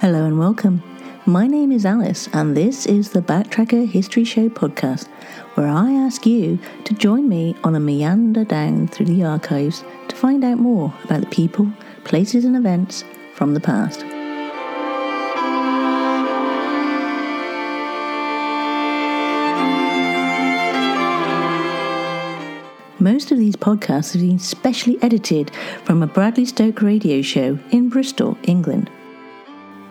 Hello and welcome. My name is Alice, and this is the Backtracker History Show podcast, where I ask you to join me on a meander down through the archives to find out more about the people, places, and events from the past. Most of these podcasts have been specially edited from a Bradley Stoke radio show in Bristol, England.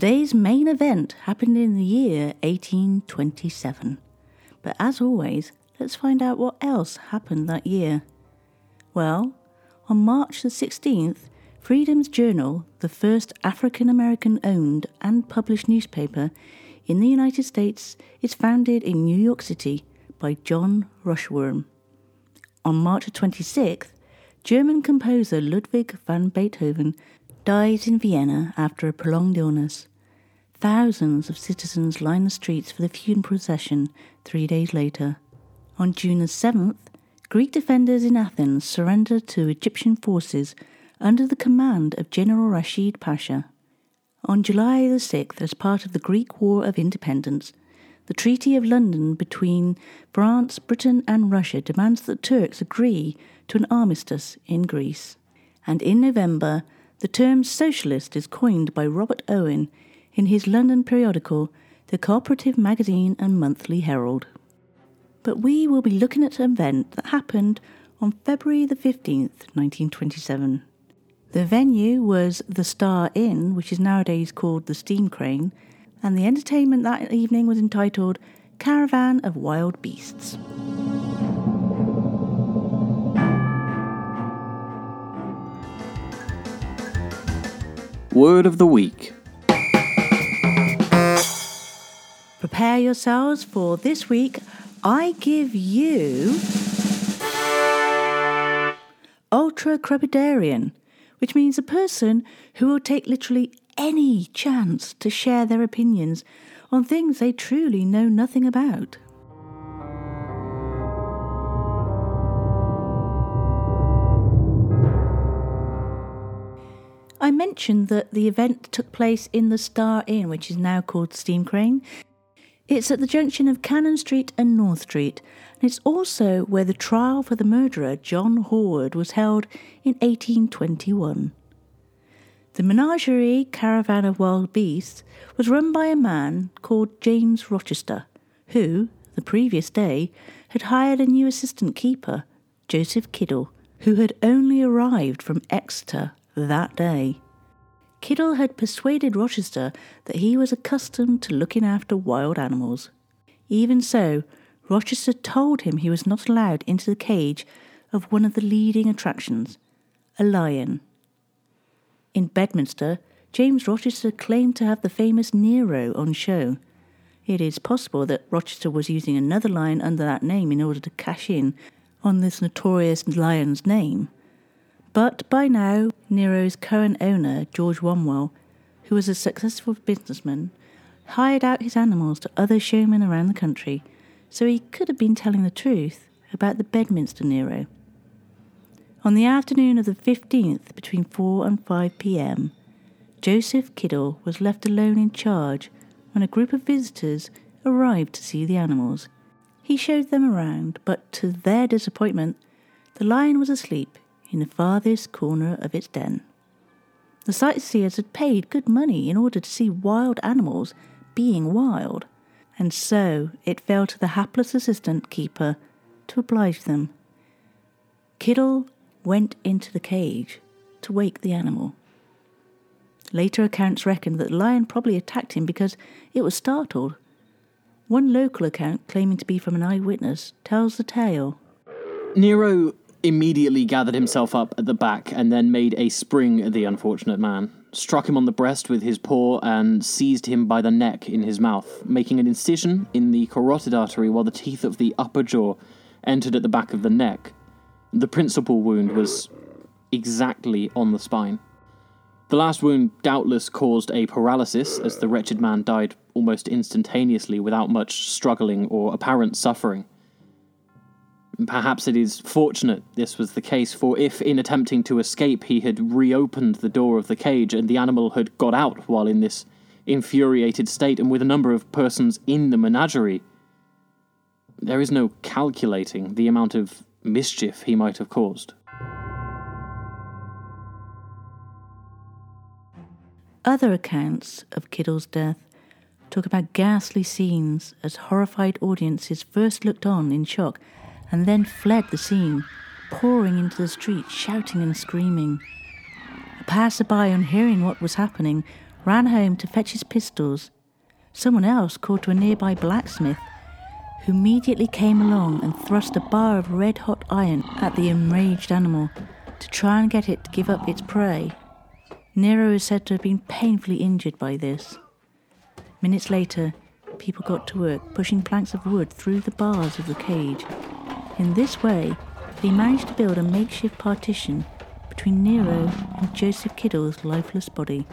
Today's main event happened in the year 1827. But as always, let's find out what else happened that year. Well, on March the 16th, Freedom's Journal, the first African American owned and published newspaper in the United States, is founded in New York City by John Russwurm. On March the 26th, German composer Ludwig van Beethoven dies in Vienna after a prolonged illness. Thousands of citizens lined the streets for the funeral procession three days later. On June the 7th, Greek defenders in Athens surrendered to Egyptian forces under the command of General Rashid Pasha. On July the 6th, as part of the Greek War of Independence, the Treaty of London between France, Britain, and Russia demands that Turks agree to an armistice in Greece. And in November, the term socialist is coined by Robert Owen in his London periodical, the Cooperative Magazine and Monthly Herald. But we will be looking at an event that happened on February the 15th, 1927. The venue was the Star Inn, which is nowadays called the Steam Crane, and the entertainment that evening was entitled Caravan of Wild Beasts. Word of the week. Prepare yourselves for this week. I give you ultra crepidarian, which means a person who will take literally any chance to share their opinions on things they truly know nothing about. I mentioned that the event took place in the Star Inn, which is now called Steam Crane. It's at the junction of Cannon Street and North Street, and it's also where the trial for the murderer John Horwood was held in 1821. The menagerie Caravan of Wild Beasts was run by a man called James Rochester, who, the previous day, had hired a new assistant keeper, Joseph Kiddle, who had only arrived from Exeter that day. Kiddle had persuaded Rochester that he was accustomed to looking after wild animals. Even so, Rochester told him he was not allowed into the cage of one of the leading attractions, a lion. In Bedminster, James Rochester claimed to have the famous Nero on show. It is possible that Rochester was using another lion under that name in order to cash in on this notorious lion's name. But by now, Nero's current owner, George Wombwell, who was a successful businessman, hired out his animals to other showmen around the country, so he could have been telling the truth about the Bedminster Nero. On the afternoon of the 15th, between 4 and 5 pm, Joseph Kiddle was left alone in charge when a group of visitors arrived to see the animals. He showed them around, but to their disappointment, the lion was asleep in the farthest corner of its den. The sightseers had paid good money in order to see wild animals being wild, and so it fell to the hapless assistant keeper to oblige them. Kiddle went into the cage to wake the animal. Later accounts reckon that the lion probably attacked him because it was startled. One local account, claiming to be from an eyewitness, tells the tale. Nero immediately gathered himself up at the back and then made a spring at the unfortunate man, struck him on the breast with his paw, and seized him by the neck in his mouth, making an incision in the carotid artery while the teeth of the upper jaw entered at the back of the neck. The principal wound was exactly on the spine. The last wound doubtless caused a paralysis, as the wretched man died almost instantaneously without much struggling or apparent suffering. Perhaps it is fortunate this was the case, for if in attempting to escape he had reopened the door of the cage and the animal had got out while in this infuriated state and with a number of persons in the menagerie, there is no calculating the amount of mischief he might have caused. Other accounts of Kiddle's death talk about ghastly scenes as horrified audiences first looked on in shock and then fled the scene, pouring into the street, shouting and screaming. A passerby, on hearing what was happening, ran home to fetch his pistols. Someone else called to a nearby blacksmith, who immediately came along and thrust a bar of red hot iron at the enraged animal to try and get it to give up its prey. Nero is said to have been painfully injured by this. Minutes later, people got to work pushing planks of wood through the bars of the cage in this way, they managed to build a makeshift partition between Nero and Joseph Kiddle's lifeless body.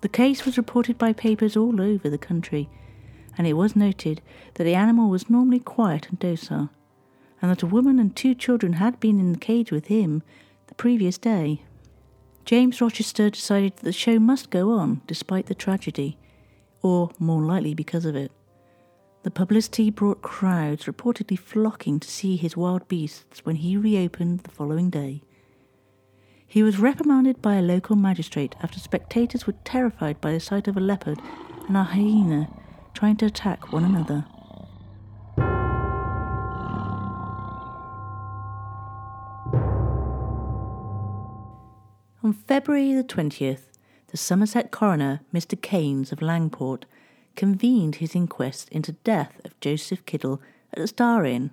The case was reported by papers all over the country, and it was noted that the animal was normally quiet and docile, and that a woman and two children had been in the cage with him the previous day. James Rochester decided that the show must go on despite the tragedy, or more likely because of it. The publicity brought crowds reportedly flocking to see his wild beasts when he reopened the following day. He was reprimanded by a local magistrate after spectators were terrified by the sight of a leopard and a hyena trying to attack one another. On February the 20th, the Somerset coroner, Mr. Keynes of Langport, convened his inquest into death of Joseph Kiddle at the Star Inn.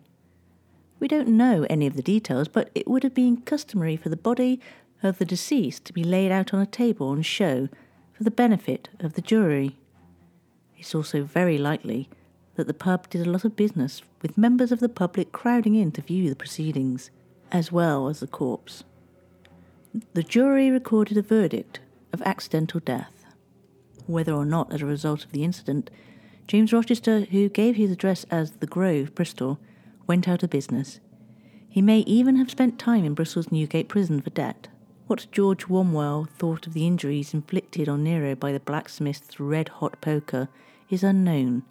We don't know any of the details, but it would have been customary for the body of the deceased to be laid out on a table and show for the benefit of the jury. It's also very likely that the pub did a lot of business with members of the public crowding in to view the proceedings, as well as the corpse. The jury recorded a verdict of accidental death whether or not as a result of the incident, James Rochester, who gave his address as The Grove, Bristol, went out of business. He may even have spent time in Bristol's Newgate prison for debt. What George Wombwell thought of the injuries inflicted on Nero by the blacksmith's red hot poker is unknown,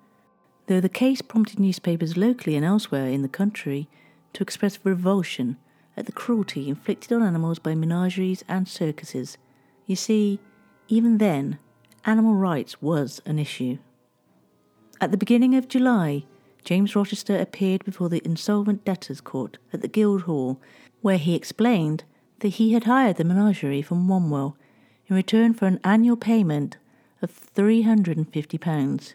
though the case prompted newspapers locally and elsewhere in the country to express revulsion at the cruelty inflicted on animals by menageries and circuses. You see, even then, animal rights was an issue. At the beginning of July, James Rochester appeared before the Insolvent Debtors Court at the Guildhall, where he explained that he had hired the menagerie from Wombwell in return for an annual payment of £350.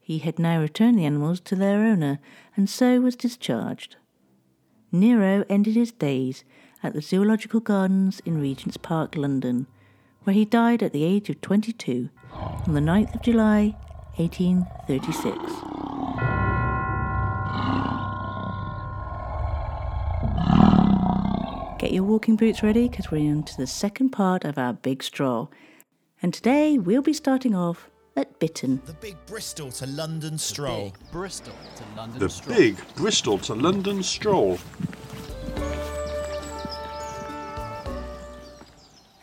He had now returned the animals to their owner and so was discharged. Nero ended his days at the Zoological Gardens in Regent's Park, London, where he died at the age of 22 on the 9th of July 1836. Get your walking boots ready because we're into the second part of our big stroll. And today we'll be starting off at Bitton. The big Bristol to London stroll. Big Bristol to London The stroll. big Bristol to London stroll.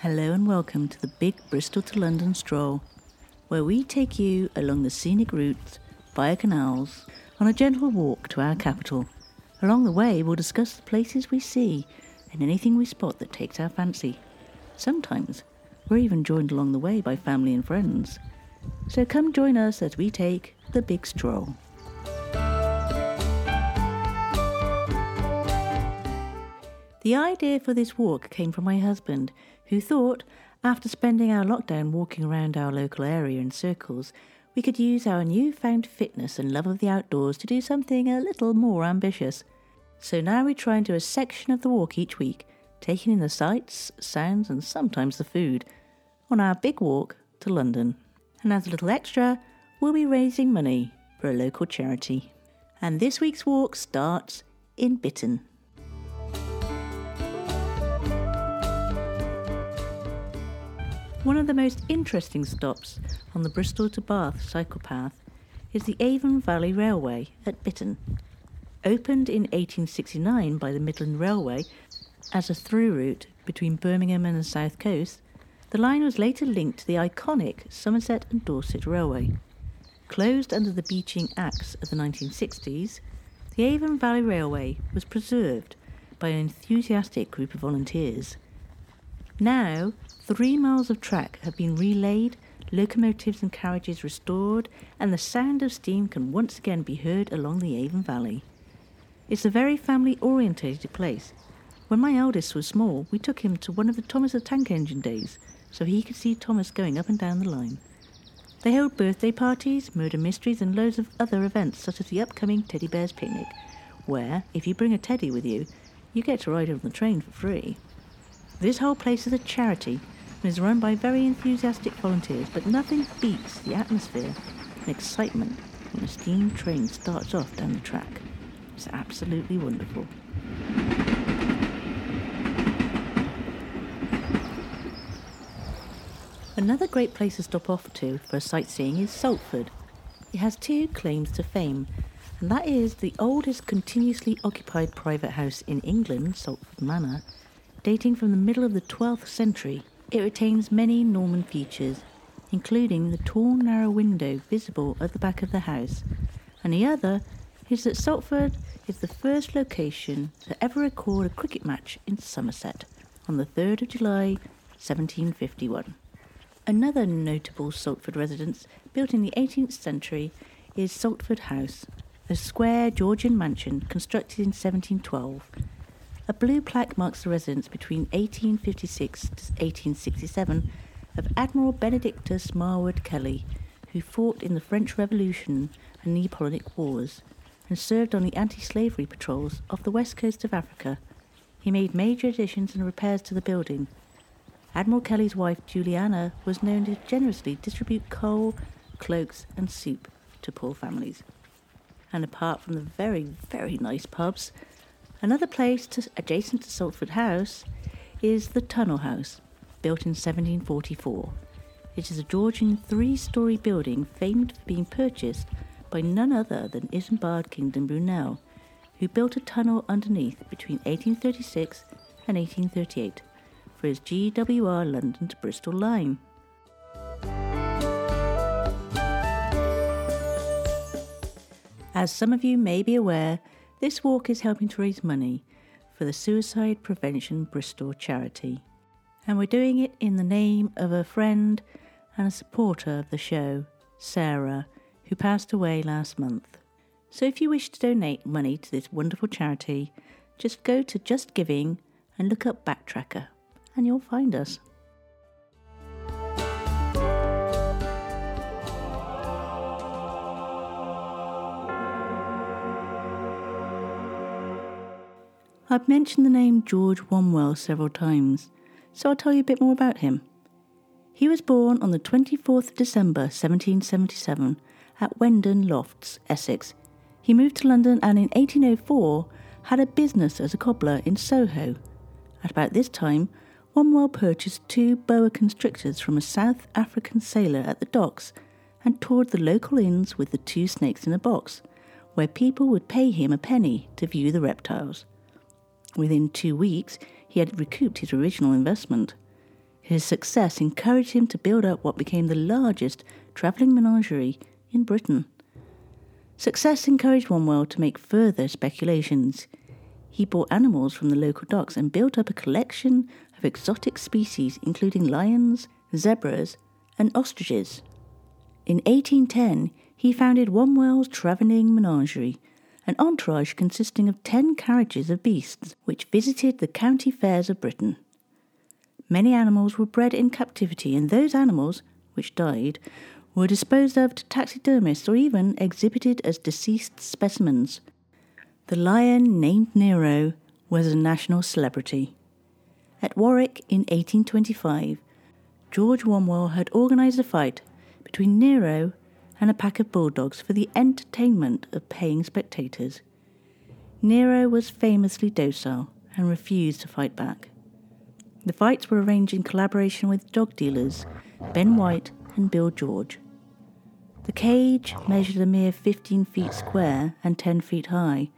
Hello and welcome to the big Bristol to London stroll, where we take you along the scenic routes via canals on a gentle walk to our capital. Along the way, we'll discuss the places we see and anything we spot that takes our fancy. Sometimes we're even joined along the way by family and friends. So come join us as we take the big stroll. The idea for this walk came from my husband, who thought, after spending our lockdown walking around our local area in circles, we could use our newfound fitness and love of the outdoors to do something a little more ambitious. So now we try and do a section of the walk each week, taking in the sights, sounds, and sometimes the food on our big walk to London. And as a little extra, we'll be raising money for a local charity. And this week's walk starts in Bitton. One of the most interesting stops on the Bristol to Bath cycle path is the Avon Valley Railway at Bitton. Opened in 1869 by the Midland Railway as a through route between Birmingham and the south coast, the line was later linked to the iconic Somerset and Dorset Railway. Closed under the Beeching Acts of the 1960s, the Avon Valley Railway was preserved by an enthusiastic group of volunteers. Now, three miles of track have been relaid, locomotives and carriages restored, and the sound of steam can once again be heard along the Avon Valley. It's a very family orientated place. When my eldest was small, we took him to one of the Thomas the Tank Engine days so he could see Thomas going up and down the line. They hold birthday parties, murder mysteries, and loads of other events, such as the upcoming Teddy Bears Picnic, where, if you bring a teddy with you, you get to ride on the train for free. This whole place is a charity and is run by very enthusiastic volunteers, but nothing beats the atmosphere and excitement when a steam train starts off down the track. It's absolutely wonderful. Another great place to stop off to for sightseeing is Saltford. It has two claims to fame, and that is the oldest continuously occupied private house in England, Saltford Manor, dating from the middle of the 12th century. It retains many Norman features, including the tall, narrow window visible at the back of the house, and the other is that Saltford is the first location to ever record a cricket match in Somerset on the 3rd of July 1751. Another notable Saltford residence, built in the 18th century, is Saltford House, a square Georgian mansion constructed in 1712. A blue plaque marks the residence between 1856 to 1867 of Admiral Benedictus Marwood Kelly, who fought in the French Revolution and Napoleonic Wars and served on the anti slavery patrols off the west coast of Africa. He made major additions and repairs to the building Admiral Kelly's wife, Juliana, was known to generously distribute coal, cloaks, and soup to poor families. And apart from the very, very nice pubs, another place to, adjacent to Saltford House is the Tunnel House, built in 1744. It is a Georgian three story building famed for being purchased by none other than Isambard Kingdom Brunel, who built a tunnel underneath between 1836 and 1838 for his GWR London to Bristol line. As some of you may be aware, this walk is helping to raise money for the Suicide Prevention Bristol charity. And we're doing it in the name of a friend and a supporter of the show, Sarah, who passed away last month. So if you wish to donate money to this wonderful charity, just go to Just Giving and look up Backtracker and you'll find us. I've mentioned the name George Wombwell several times, so I'll tell you a bit more about him. He was born on the 24th December 1777 at Wendon Lofts, Essex. He moved to London and in 1804 had a business as a cobbler in Soho. At about this time, Wombwell purchased two boa constrictors from a South African sailor at the docks and toured the local inns with the two snakes in a box, where people would pay him a penny to view the reptiles. Within two weeks, he had recouped his original investment. His success encouraged him to build up what became the largest travelling menagerie in Britain. Success encouraged Wombwell to make further speculations. He bought animals from the local docks and built up a collection of exotic species including lions, zebras, and ostriches. In 1810, he founded Wombwell's Travelling Menagerie, an entourage consisting of ten carriages of beasts which visited the county fairs of Britain. Many animals were bred in captivity, and those animals, which died, were disposed of to taxidermists or even exhibited as deceased specimens. The lion named Nero was a national celebrity. At Warwick in 1825, George Wombwell had organised a fight between Nero and a pack of bulldogs for the entertainment of paying spectators. Nero was famously docile and refused to fight back. The fights were arranged in collaboration with dog dealers Ben White and Bill George. The cage measured a mere 15 feet square and 10 feet high,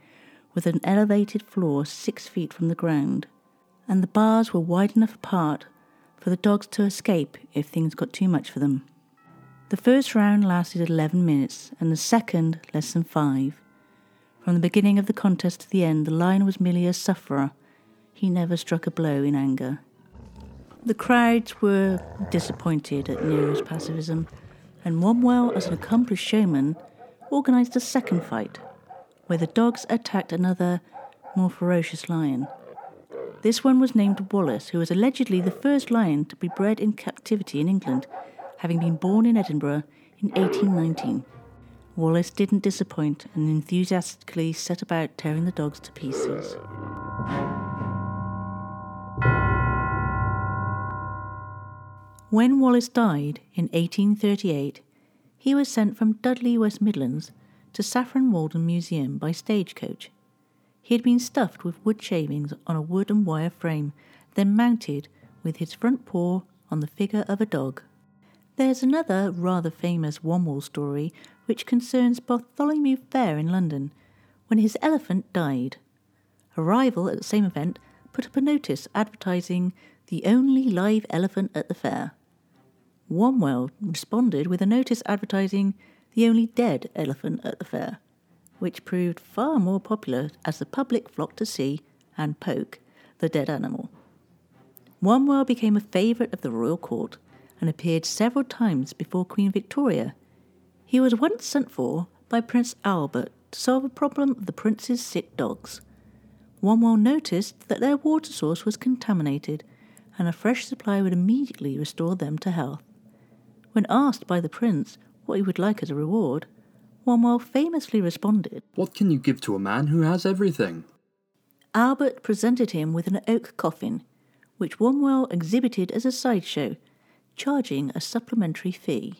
with an elevated floor 6 feet from the ground, and the bars were wide enough apart for the dogs to escape if things got too much for them. The first round lasted 11 minutes and the second less than five. From the beginning of the contest to the end, the lion was merely a sufferer. He never struck a blow in anger. The crowds were disappointed at Nero's pacifism, and Wombwell, as an accomplished showman, organised a second fight, where the dogs attacked another, more ferocious lion. This one was named Wallace, who was allegedly the first lion to be bred in captivity in England, having been born in Edinburgh in 1819. Wallace didn't disappoint and enthusiastically set about tearing the dogs to pieces. When Wallace died in 1838, he was sent from Dudley, West Midlands, to Saffron Walden Museum by stagecoach. He had been stuffed with wood shavings on a wood and wire frame, then mounted with his front paw on the figure of a dog. There's another rather famous Wombwell story which concerns Bartholomew Fair in London, when his elephant died. A rival at the same event put up a notice advertising the only live elephant at the fair. Wombwell responded with a notice advertising the only dead elephant at the fair, which proved far more popular as the public flocked to see and poke the dead animal. Wombwell became a favourite of the royal court and appeared several times before Queen Victoria. He was once sent for by Prince Albert to solve a problem of the prince's sick dogs. Wombwell noticed that their water source was contaminated and a fresh supply would immediately restore them to health. When asked by the prince what he would like as a reward, Wombwell famously responded, What can you give to a man who has everything? Albert presented him with an oak coffin, which Wombwell exhibited as a sideshow, charging a supplementary fee.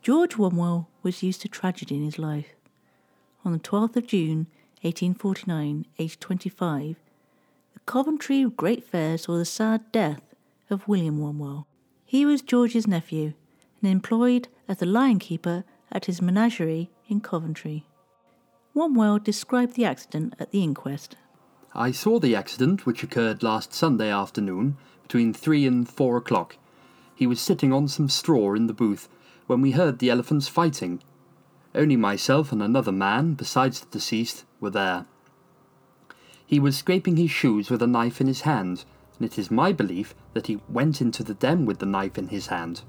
George Wombwell was used to tragedy in his life. On the 12th of June, 1849, aged 25, the Coventry Great Fair saw the sad death of William Wombwell. He was George's nephew and employed as the lion keeper at his menagerie in Coventry. Wombwell described the accident at the inquest. I saw the accident, which occurred last Sunday afternoon, between three and four o'clock. He was sitting on some straw in the booth when we heard the elephants fighting. Only myself and another man, besides the deceased, were there. He was scraping his shoes with a knife in his hand, and it is my belief that he went into the den with the knife in his hand.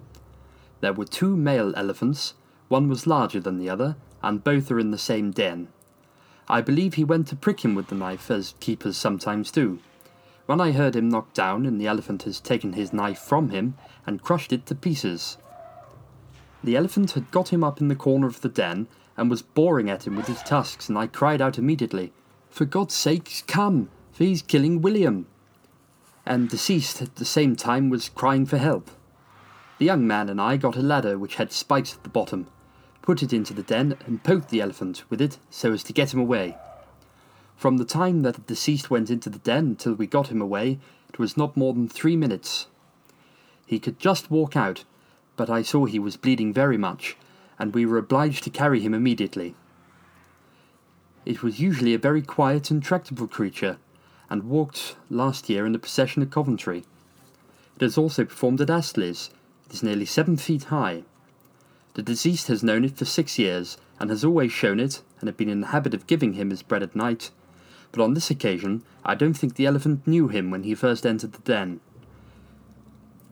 There were two male elephants, one was larger than the other, and both are in the same den. I believe he went to prick him with the knife, as keepers sometimes do. When I heard him knocked down, and the elephant has taken his knife from him and crushed it to pieces. The elephant had got him up in the corner of the den and was boring at him with his tusks, and I cried out immediately, For God's sake, come, for he's killing William. And deceased at the same time was crying for help. The young man and I got a ladder which had spikes at the bottom, put it into the den, and poked the elephant with it so as to get him away. From the time that the deceased went into the den till we got him away, it was not more than three minutes. He could just walk out, but I saw he was bleeding very much, and we were obliged to carry him immediately. It was usually a very quiet and tractable creature, and walked last year in the procession at Coventry. It has also performed at Astley's. It is nearly seven feet high. The deceased has known it for six years, and has always shown it, and had been in the habit of giving him his bread at night. But on this occasion, I don't think the elephant knew him when he first entered the den,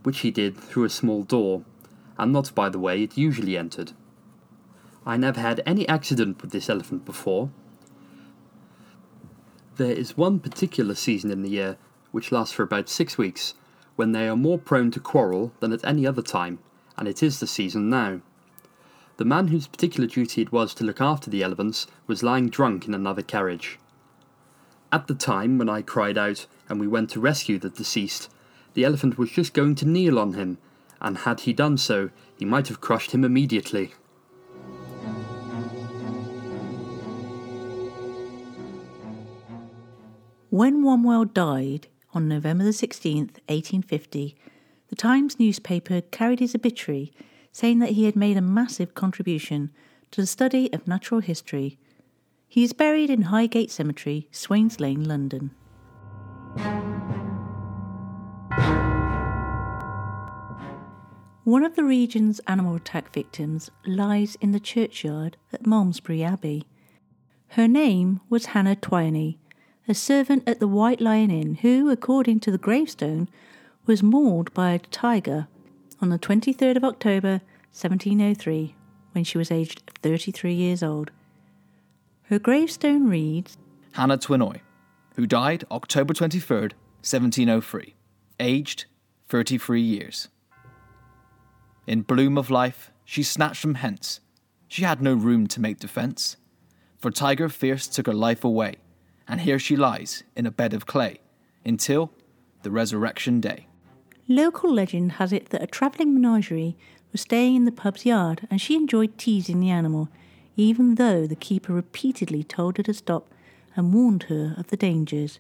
which he did through a small door, and not by the way it usually entered. I never had any accident with this elephant before. There is one particular season in the year, which lasts for about six weeks, when they are more prone to quarrel than at any other time, and it is the season now. The man whose particular duty it was to look after the elephants was lying drunk in another carriage. At the time when I cried out and we went to rescue the deceased, the elephant was just going to kneel on him, and had he done so, he might have crushed him immediately. When Wombwell died on November the 16th, 1850, the Times newspaper carried his obituary saying that he had made a massive contribution to the study of natural history. He is buried in Highgate Cemetery, Swains Lane, London. One of the region's animal attack victims lies in the churchyard at Malmesbury Abbey. Her name was Hannah Twynnoy, a servant at the White Lion Inn who, according to the gravestone, was mauled by a tiger on the 23rd of October 1703 when she was aged 33 years old. Her gravestone reads Hannah Twynnoy, who died October 23rd, 1703, aged 33 years. In bloom of life, she snatched from hence. She had no room to make defence. For tiger fierce took her life away, and here she lies in a bed of clay until the resurrection day. Local legend has it that a travelling menagerie was staying in the pub's yard and she enjoyed teasing the animal, even though the keeper repeatedly told her to stop and warned her of the dangers.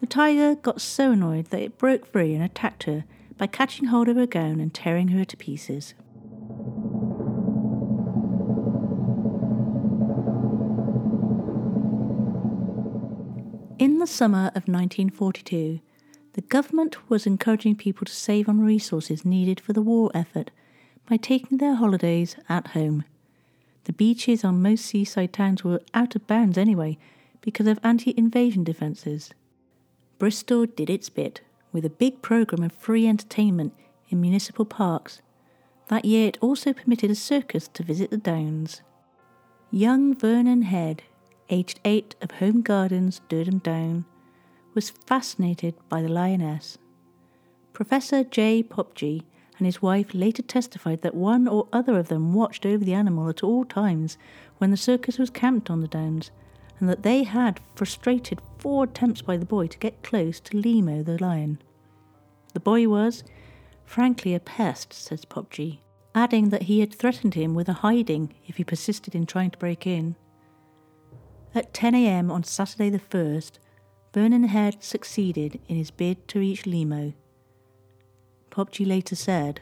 The tiger got so annoyed that it broke free and attacked her by catching hold of her gown and tearing her to pieces. In the summer of 1942, the government was encouraging people to save on resources needed for the war effort by taking their holidays at home. The beaches on most seaside towns were out of bounds anyway because of anti invasion defences. Bristol did its bit with a big programme of free entertainment in municipal parks. That year it also permitted a circus to visit the Downs. Young Vernon Head, aged eight of Home Gardens, Durham Down, was fascinated by the lioness. Professor J. Popji and his wife later testified that one or other of them watched over the animal at all times when the circus was camped on the Downs, and that they had frustrated four attempts by the boy to get close to Limo the lion. The boy was, frankly, a pest, says Popji, adding that he had threatened him with a hiding if he persisted in trying to break in. At 10 a.m. on Saturday the 1st, Vernon Head succeeded in his bid to reach Limo. Popji later said,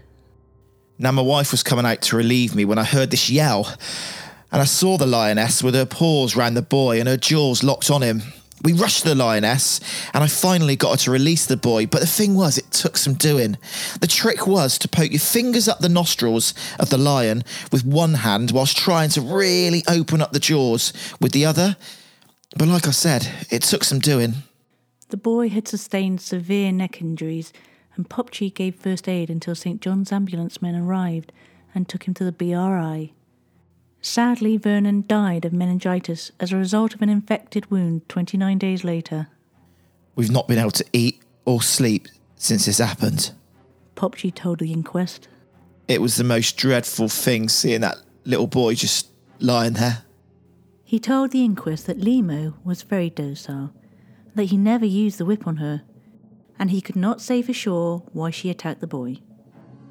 Now, my wife was coming out to relieve me when I heard this yell, and I saw the lioness with her paws round the boy and her jaws locked on him. We rushed to the lioness, and I finally got her to release the boy, but the thing was, it took some doing. The trick was to poke your fingers up the nostrils of the lion with one hand whilst trying to really open up the jaws with the other. But like I said, it took some doing. The boy had sustained severe neck injuries, and Popchi gave first aid until St. John's ambulance men arrived and took him to the BRI. Sadly, Vernon died of meningitis as a result of an infected wound 29 days later. We've not been able to eat or sleep since this happened. Popchi told the inquest. It was the most dreadful thing seeing that little boy just lying there. He told the inquest that Limo was very docile, that he never used the whip on her, and he could not say for sure why she attacked the boy.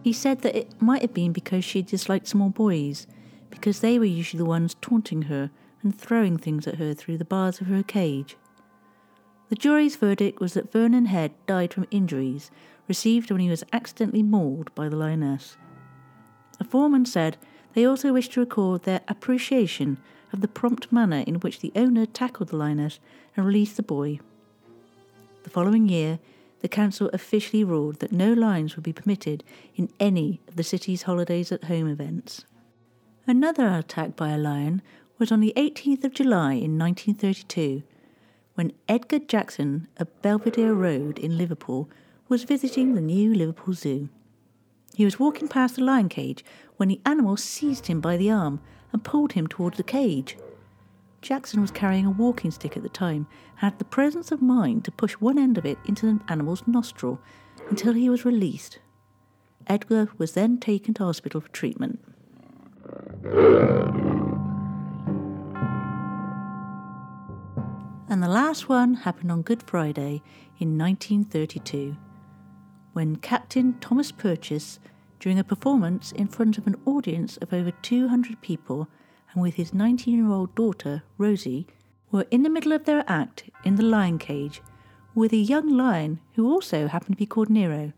He said that it might have been because she disliked small boys, because they were usually the ones taunting her and throwing things at her through the bars of her cage. The jury's verdict was that Vernon Head died from injuries received when he was accidentally mauled by the lioness. A foreman said they also wished to record their appreciation of the prompt manner in which the owner tackled the lioness and released the boy. The following year, the council officially ruled that no lions would be permitted in any of the city's holidays at home events. Another attack by a lion was on the 18th of July in 1932, when Edgar Jackson of Belvedere Road in Liverpool was visiting the new Liverpool Zoo. He was walking past the lion cage when the animal seized him by the arm and pulled him towards the cage. Jackson was carrying a walking stick at the time had the presence of mind to push one end of it into the animal's nostril until he was released. Edgar was then taken to hospital for treatment. And the last one happened on Good Friday in 1932 when Captain Thomas Purchase, during a performance in front of an audience of over 200 people and with his 19 year old daughter, Rosie, were in the middle of their act in the lion cage with a young lion who also happened to be called Nero.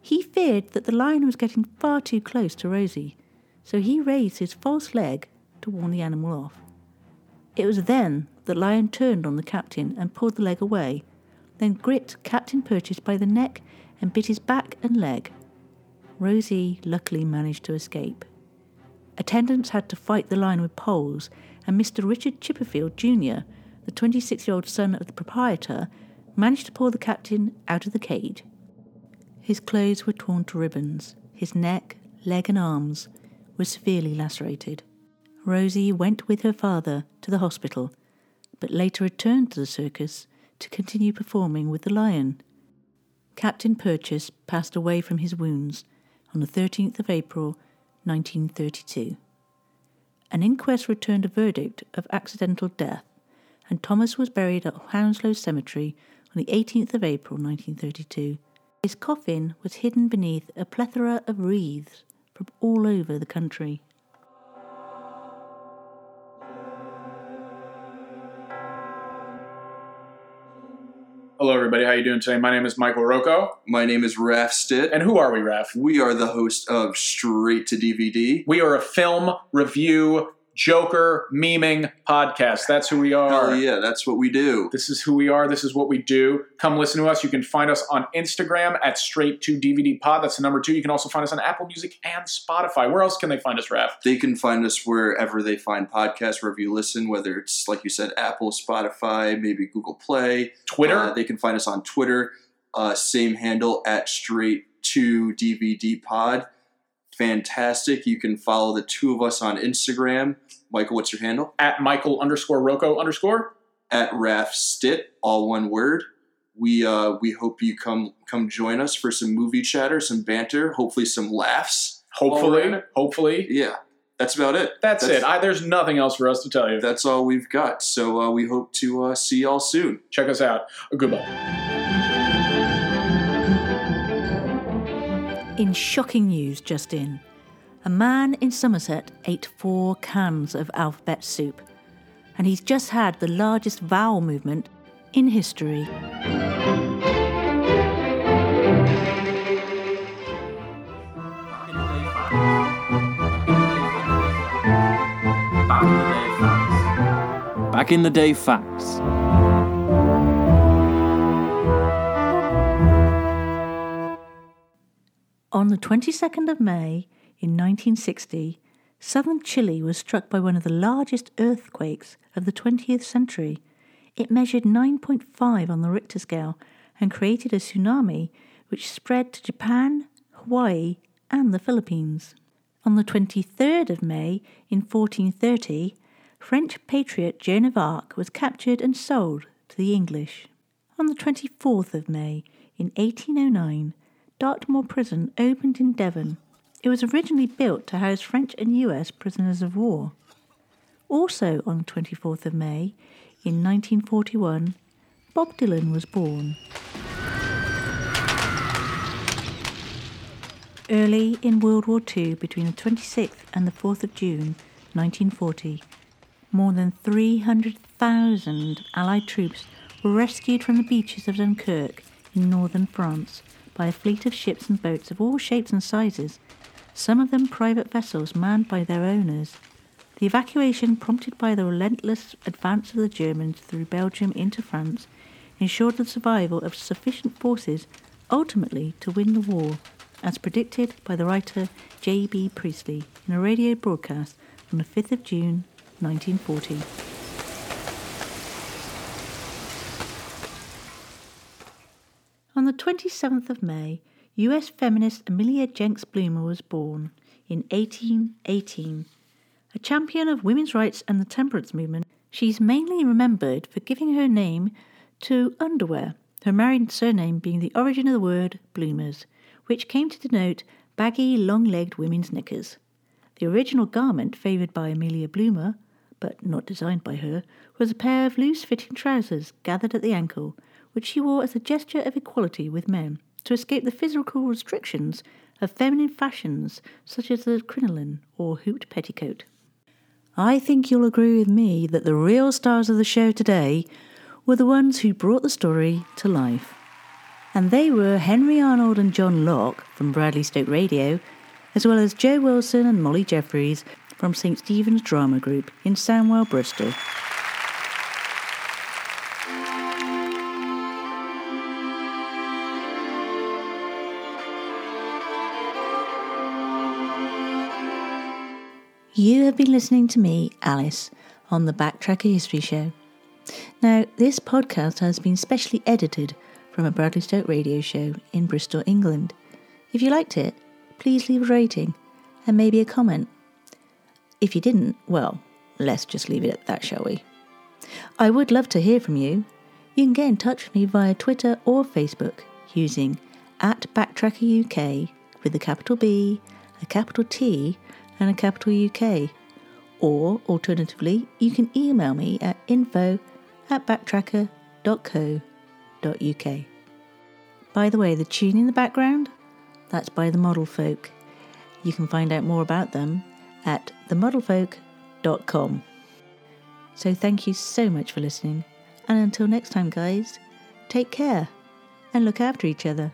He feared that the lion was getting far too close to Rosie, so he raised his false leg to warn the animal off. It was then that the lion turned on the captain and pulled the leg away, then gripped Captain Purchase by the neck and bit his back and leg. Rosie luckily managed to escape. Attendants had to fight the lion with poles, and Mr. Richard Chipperfield, Jr., the 26 year old son of the proprietor, managed to pull the captain out of the cage. His clothes were torn to ribbons, his neck, leg, and arms were severely lacerated. Rosie went with her father to the hospital, but later returned to the circus to continue performing with the lion. Captain Purchase passed away from his wounds on the 13th of April 1932. An inquest returned a verdict of accidental death, and Thomas was buried at Hounslow Cemetery on the 18th of April 1932. His coffin was hidden beneath a plethora of wreaths from all over the country. Hello, everybody. How you doing today? My name is Michael Rocco. My name is Raf Stitt. And who are we, Raf? We are the host of Straight to DVD. We are a film review Joker memeing podcast. That's who we are. Hell yeah, that's what we do. This is who we are. This is what we do. Come listen to us. You can find us on Instagram at straight to DVD pod. That's the number two. You can also find us on Apple Music and Spotify. Where else can they find us, Raf? They can find us wherever they find podcasts, wherever you listen, whether it's, like you said, Apple, Spotify, maybe Google Play, Twitter. Uh, they can find us on Twitter. Uh, same handle at straight to DVD pod. Fantastic. You can follow the two of us on Instagram. Michael, what's your handle? At Michael underscore Rocco underscore. At Raf Stitt, all one word. We uh, we hope you come come join us for some movie chatter, some banter, hopefully some laughs. Hopefully, hopefully. Yeah, that's about it. That's, it. I, there's nothing else for us to tell you. That's all we've got. So uh, we hope to uh, see y'all soon. Check us out. Goodbye. In shocking news just in, a man in Somerset ate four cans of alphabet soup, and he's just had the largest vowel movement in history. Back in the day, facts. On the 22nd of May in 1960, southern Chile was struck by one of the largest earthquakes of the 20th century. It measured 9.5 on the Richter scale and created a tsunami which spread to Japan, Hawaii, and the Philippines. On the 23rd of May in 1430, French patriot Joan of Arc was captured and sold to the English. On the 24th of May in 1809, Dartmoor Prison opened in Devon. It was originally built to house French and US prisoners of war. Also on the 24th of May in 1941, Bob Dylan was born. Early in World War II, between the 26th and the 4th of June 1940, more than 300,000 Allied troops were rescued from the beaches of Dunkirk in northern France by a fleet of ships and boats of all shapes and sizes, some of them private vessels manned by their owners. The evacuation, prompted by the relentless advance of the Germans through Belgium into France, ensured the survival of sufficient forces ultimately to win the war, as predicted by the writer J.B. Priestley in a radio broadcast on the 5th of June 1940. On the 27th of May US feminist Amelia Jenks Bloomer was born in 1818. A champion of women's rights and the temperance movement, she's mainly remembered for giving her name to underwear, her married surname being the origin of the word bloomers, which came to denote baggy, long legged women's knickers. The original garment favoured by Amelia Bloomer, but not designed by her, was a pair of loose fitting trousers gathered at the ankle, which she wore as a gesture of equality with men, to escape the physical restrictions of feminine fashions such as the crinoline or hooped petticoat. I think you'll agree with me that the real stars of the show today were the ones who brought the story to life. And they were Henry Arnold and John Locke from Bradley Stoke Radio, as well as Joe Wilson and Molly Jeffries from St Stephen's Drama Group in Sandwell, Bristol. You have been listening to me, Alice, on the Backtracker History Show. Now, this podcast has been specially edited from a Bradley Stoke radio show in Bristol, England. If you liked it, please leave a rating and maybe a comment. If you didn't, well, let's just leave it at that, shall we? I would love to hear from you. You can get in touch with me via Twitter or Facebook using at Backtracker UK with a capital B, a capital T, and a capital UK. Or alternatively, you can email me at info at backtracker.co.uk. By the way, the tune in the background, that's by the Model Folk. You can find out more about them at themodelfolk.com. So thank you so much for listening, and until next time, guys, take care and look after each other.